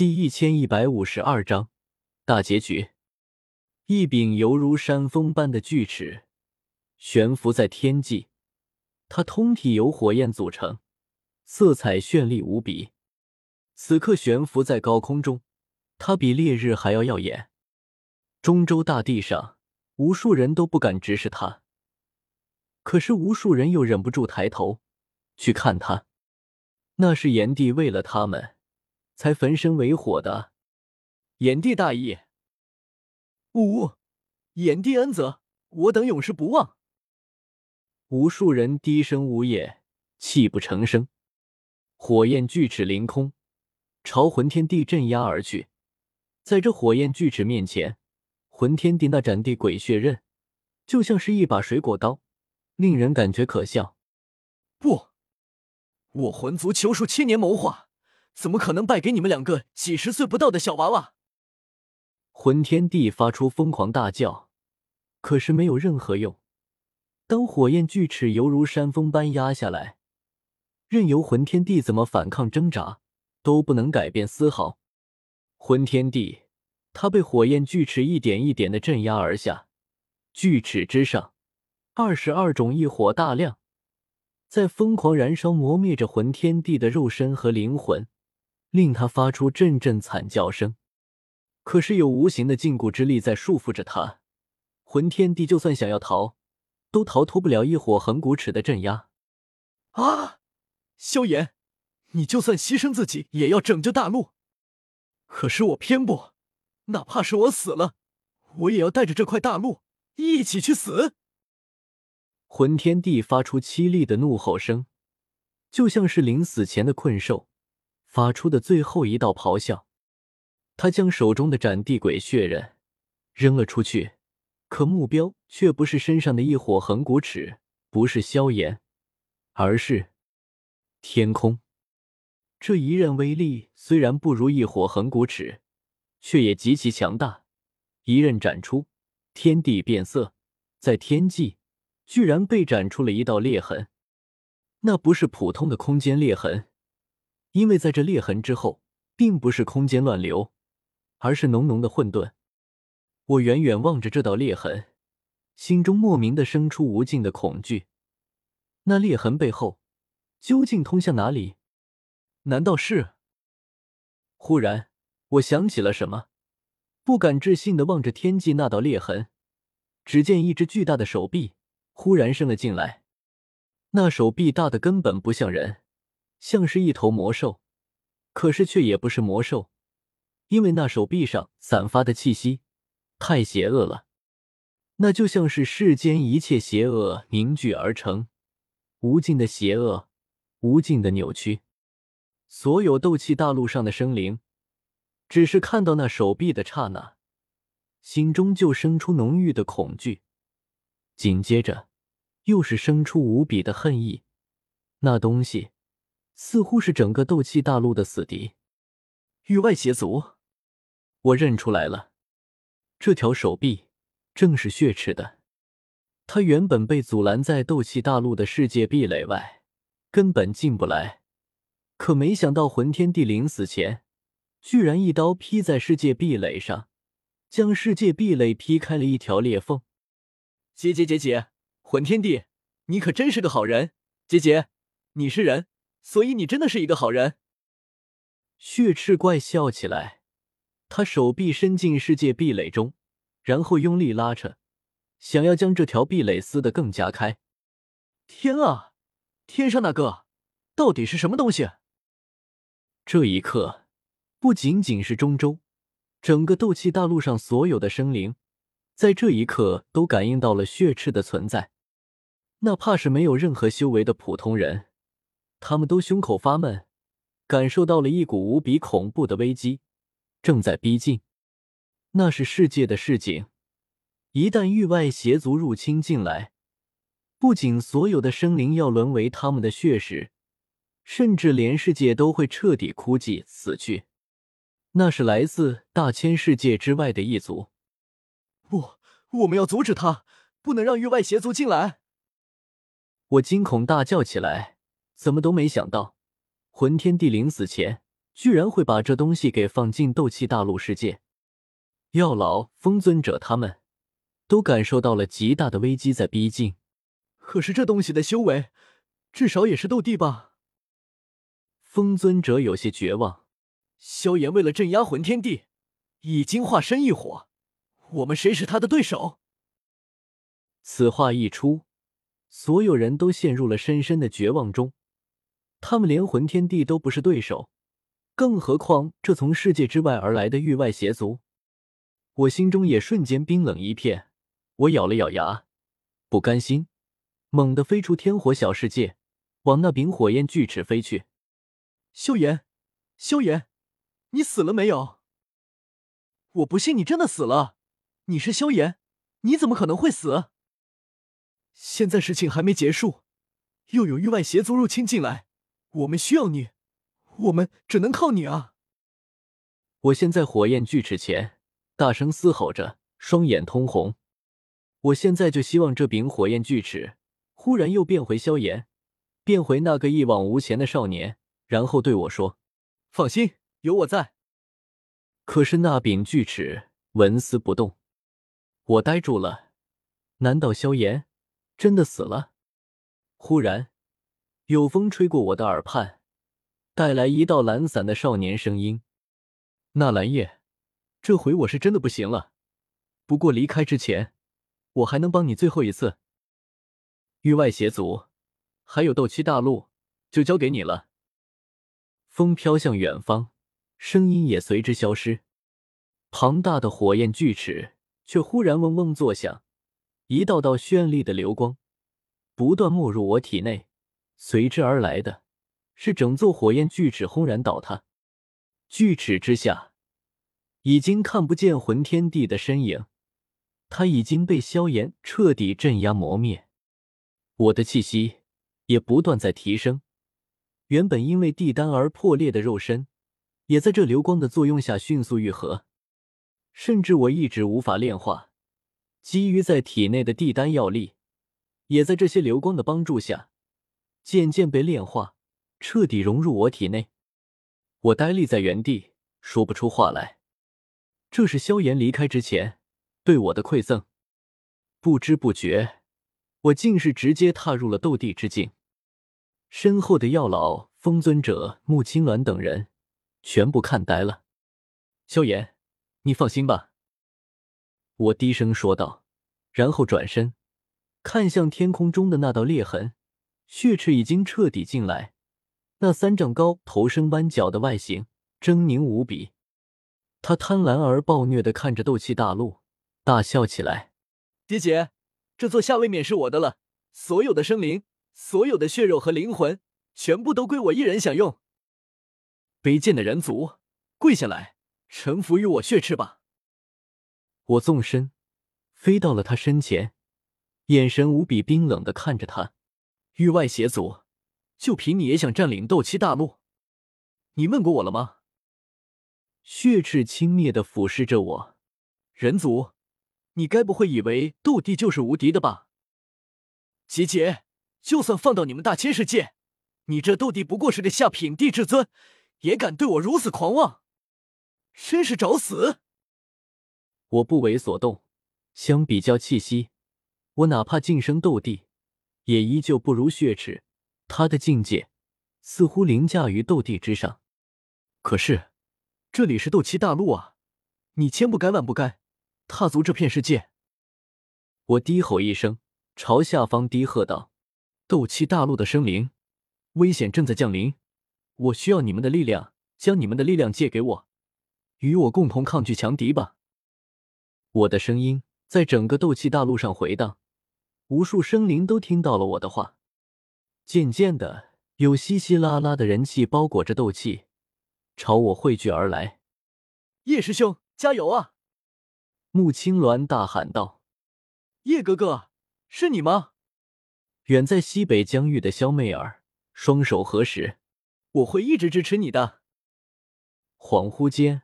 第一千一百五十二章大结局。一柄犹如山峰般的巨齿悬浮在天际，它通体由火焰组成，色彩绚丽无比。此刻悬浮在高空中，它比烈日还要耀眼。中州大地上，无数人都不敢直视它，可是无数人又忍不住抬头去看它。那是炎帝为了他们才焚身为火的。炎帝大义。呜呜！炎帝恩泽，我等永世不忘。无数人低声呜咽，泣不成声。火焰巨齿凌空，朝魂天帝镇压而去。在这火焰巨齿面前，魂天帝那斩地鬼血刃就像是一把水果刀，令人感觉可笑。不，我魂族求术千年谋划，怎么可能败给你们两个几十岁不到的小娃娃？魂天帝发出疯狂大叫，可是没有任何用。当火焰巨齿犹如山峰般压下来，任由魂天帝怎么反抗挣扎，都不能改变丝毫。魂天帝，他被火焰巨齿一点一点的镇压而下。巨齿之上，二十二种异火大亮，在疯狂燃烧，磨灭着魂天帝的肉身和灵魂，令他发出阵阵惨叫声。可是有无形的禁锢之力在束缚着他，魂天帝就算想要逃，都逃脱不了一火横骨齿的镇压。啊！萧炎，你就算牺牲自己也要拯救大陆，可是我偏不，哪怕是我死了，我也要带着这块大陆一起去死！魂天帝发出凄厉的怒吼声，就像是临死前的困兽发出的最后一道咆哮。他将手中的斩地鬼血刃扔了出去，可目标却不是身上的一火横骨尺，不是萧炎，而是天空。这一刃威力虽然不如一火横骨尺，却也极其强大。一刃斩出，天地变色，在天际居然被斩出了一道裂痕。那不是普通的空间裂痕，因为在这裂痕之后，并不是空间乱流。而是浓浓的混沌。我远远望着这道裂痕，心中莫名的生出无尽的恐惧。那裂痕背后究竟通向哪里？难道是……忽然，我想起了什么，不敢置信的望着天际那道裂痕。只见一只巨大的手臂忽然伸了进来，那手臂大的根本不像人，像是一头魔兽，可是却也不是魔兽。因为那手臂上散发的气息太邪恶了，那就像是世间一切邪恶凝聚而成，无尽的邪恶，无尽的扭曲。所有斗气大陆上的生灵，只是看到那手臂的刹那，心中就生出浓郁的恐惧，紧接着又是生出无比的恨意。那东西似乎是整个斗气大陆的死敌——域外邪族。我认出来了，这条手臂正是血池的。他原本被阻拦在斗气大陆的世界壁垒外，根本进不来。可没想到魂天帝临死前，居然一刀劈在世界壁垒上，将世界壁垒劈开了一条裂缝。姐姐姐姐，魂天帝，你可真是个好人！姐姐，你是人，所以你真的是一个好人。血赤怪笑起来。他手臂伸进世界壁垒中，然后用力拉扯，想要将这条壁垒撕得更加开。天啊，天上那个到底是什么东西？这一刻，不仅仅是中州，整个斗气大陆上所有的生灵，在这一刻都感应到了血赤的存在。哪怕是没有任何修为的普通人，他们都胸口发闷，感受到了一股无比恐怖的危机。正在逼近，那是世界的市井。一旦域外邪族入侵进来，不仅所有的生灵要沦为他们的血食，甚至连世界都会彻底枯寂死去。那是来自大千世界之外的一族。不，我们要阻止他，不能让域外邪族进来！我惊恐大叫起来，怎么都没想到，魂天帝临死前。居然会把这东西给放进斗气大陆世界。药老、风尊者他们都感受到了极大的危机在逼近。可是这东西的修为，至少也是斗帝吧？风尊者有些绝望。萧炎为了镇压魂天帝，已经化身一火，我们谁是他的对手？此话一出，所有人都陷入了深深的绝望中。他们连魂天帝都不是对手，更何况这从世界之外而来的域外邪族？我心中也瞬间冰冷一片。我咬了咬牙，不甘心，猛地飞出天火小世界，往那柄火焰巨齿飞去。萧炎，萧炎，你死了没有？我不信你真的死了。你是萧炎，你怎么可能会死？现在事情还没结束，又有域外邪族入侵进来，我们需要你，我们只能靠你啊！我现在火焰锯齿前，大声嘶吼着，双眼通红。我现在就希望这柄火焰锯齿忽然又变回萧炎，变回那个一往无前的少年，然后对我说：“放心，有我在。”可是那柄锯齿纹丝不动，我呆住了。难道萧炎？真的死了。忽然，有风吹过我的耳畔，带来一道懒散的少年声音：“纳兰叶，这回我是真的不行了。不过离开之前，我还能帮你最后一次。域外邪族，还有斗气大陆，就交给你了。”风飘向远方，声音也随之消失。庞大的火焰巨齿却忽然嗡嗡作响。一道道绚丽的流光不断没入我体内，随之而来的是整座火焰巨齿轰然倒塌。巨齿之下已经看不见魂天帝的身影，他已经被萧炎彻底镇压磨灭。我的气息也不断在提升，原本因为地丹而破裂的肉身，也在这流光的作用下迅速愈合，甚至我一直无法炼化。基于在体内的地丹药力，也在这些流光的帮助下，渐渐被炼化，彻底融入我体内。我呆立在原地，说不出话来。这是萧炎离开之前对我的馈赠。不知不觉，我竟是直接踏入了斗帝之境。身后的药老、风尊者、穆青鸾等人全部看呆了。萧炎，你放心吧。我低声说道，然后转身看向天空中的那道裂痕，血翅已经彻底进来。那三丈高、头身弯角的外形狰狞无比。他贪婪而暴虐的看着斗气大陆，大笑起来：“爹姐，这座下位免是我的了，所有的生灵、所有的血肉和灵魂，全部都归我一人享用。卑贱的人族，跪下来，臣服于我血翅吧！”我纵身飞到了他身前，眼神无比冰冷的看着他。域外邪族，就凭你也想占领斗气大陆？你问过我了吗？血翅轻蔑的俯视着我。人族，你该不会以为斗帝就是无敌的吧？姐姐，就算放到你们大千世界，你这斗帝不过是个下品帝至尊，也敢对我如此狂妄，真是找死！我不为所动，相比较气息，我哪怕晋升斗帝，也依旧不如血池。他的境界似乎凌驾于斗帝之上。可是，这里是斗气大陆啊，你千不该万不该踏足这片世界。我低吼一声，朝下方低喝道：“斗气大陆的生灵，危险正在降临，我需要你们的力量，将你们的力量借给我，与我共同抗拒强敌吧。”我的声音在整个斗气大陆上回荡，无数生灵都听到了我的话。渐渐的，有稀稀拉拉的人气包裹着斗气，朝我汇聚而来。叶师兄，加油啊！穆青鸾大喊道：“叶哥哥，是你吗？”远在西北疆域的萧媚儿双手合十：“我会一直支持你的。”恍惚间。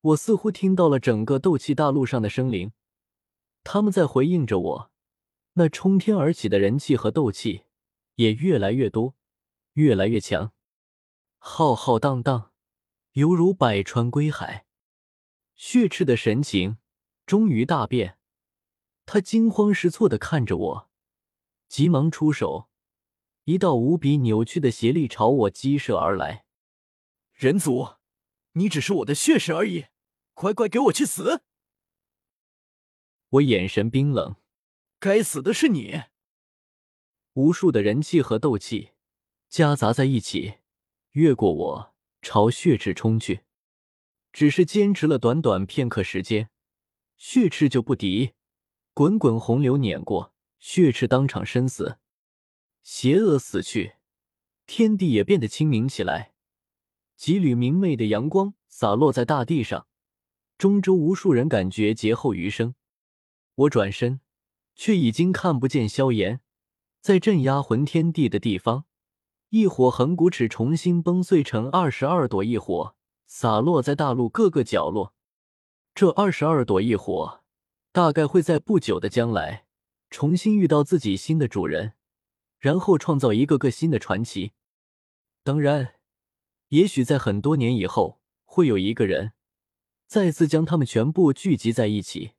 我似乎听到了整个斗气大陆上的生灵，他们在回应着我。那冲天而起的人气和斗气也越来越多，越来越强。浩浩荡荡，犹如百川归海。血赤的神情终于大变，他惊慌失措的看着我，急忙出手，一道无比扭曲的邪力朝我激射而来。人族，你只是我的血食而已，乖乖给我去死！我眼神冰冷，该死的是你！无数的人气和斗气夹杂在一起，越过我朝血池冲去。只是坚持了短短片刻时间，血池就不敌，滚滚洪流碾过，血池当场身死。邪恶死去，天地也变得清明起来，几缕明媚的阳光洒落在大地上，中州无数人感觉劫后余生。我转身，却已经看不见萧炎，在镇压魂天地的地方，一火恒古尺重新崩碎成二十二朵异火。洒落在大陆各个角落，这二十二朵异火大概会在不久的将来重新遇到自己新的主人，然后创造一个个新的传奇。当然，也许在很多年以后，会有一个人再次将他们全部聚集在一起。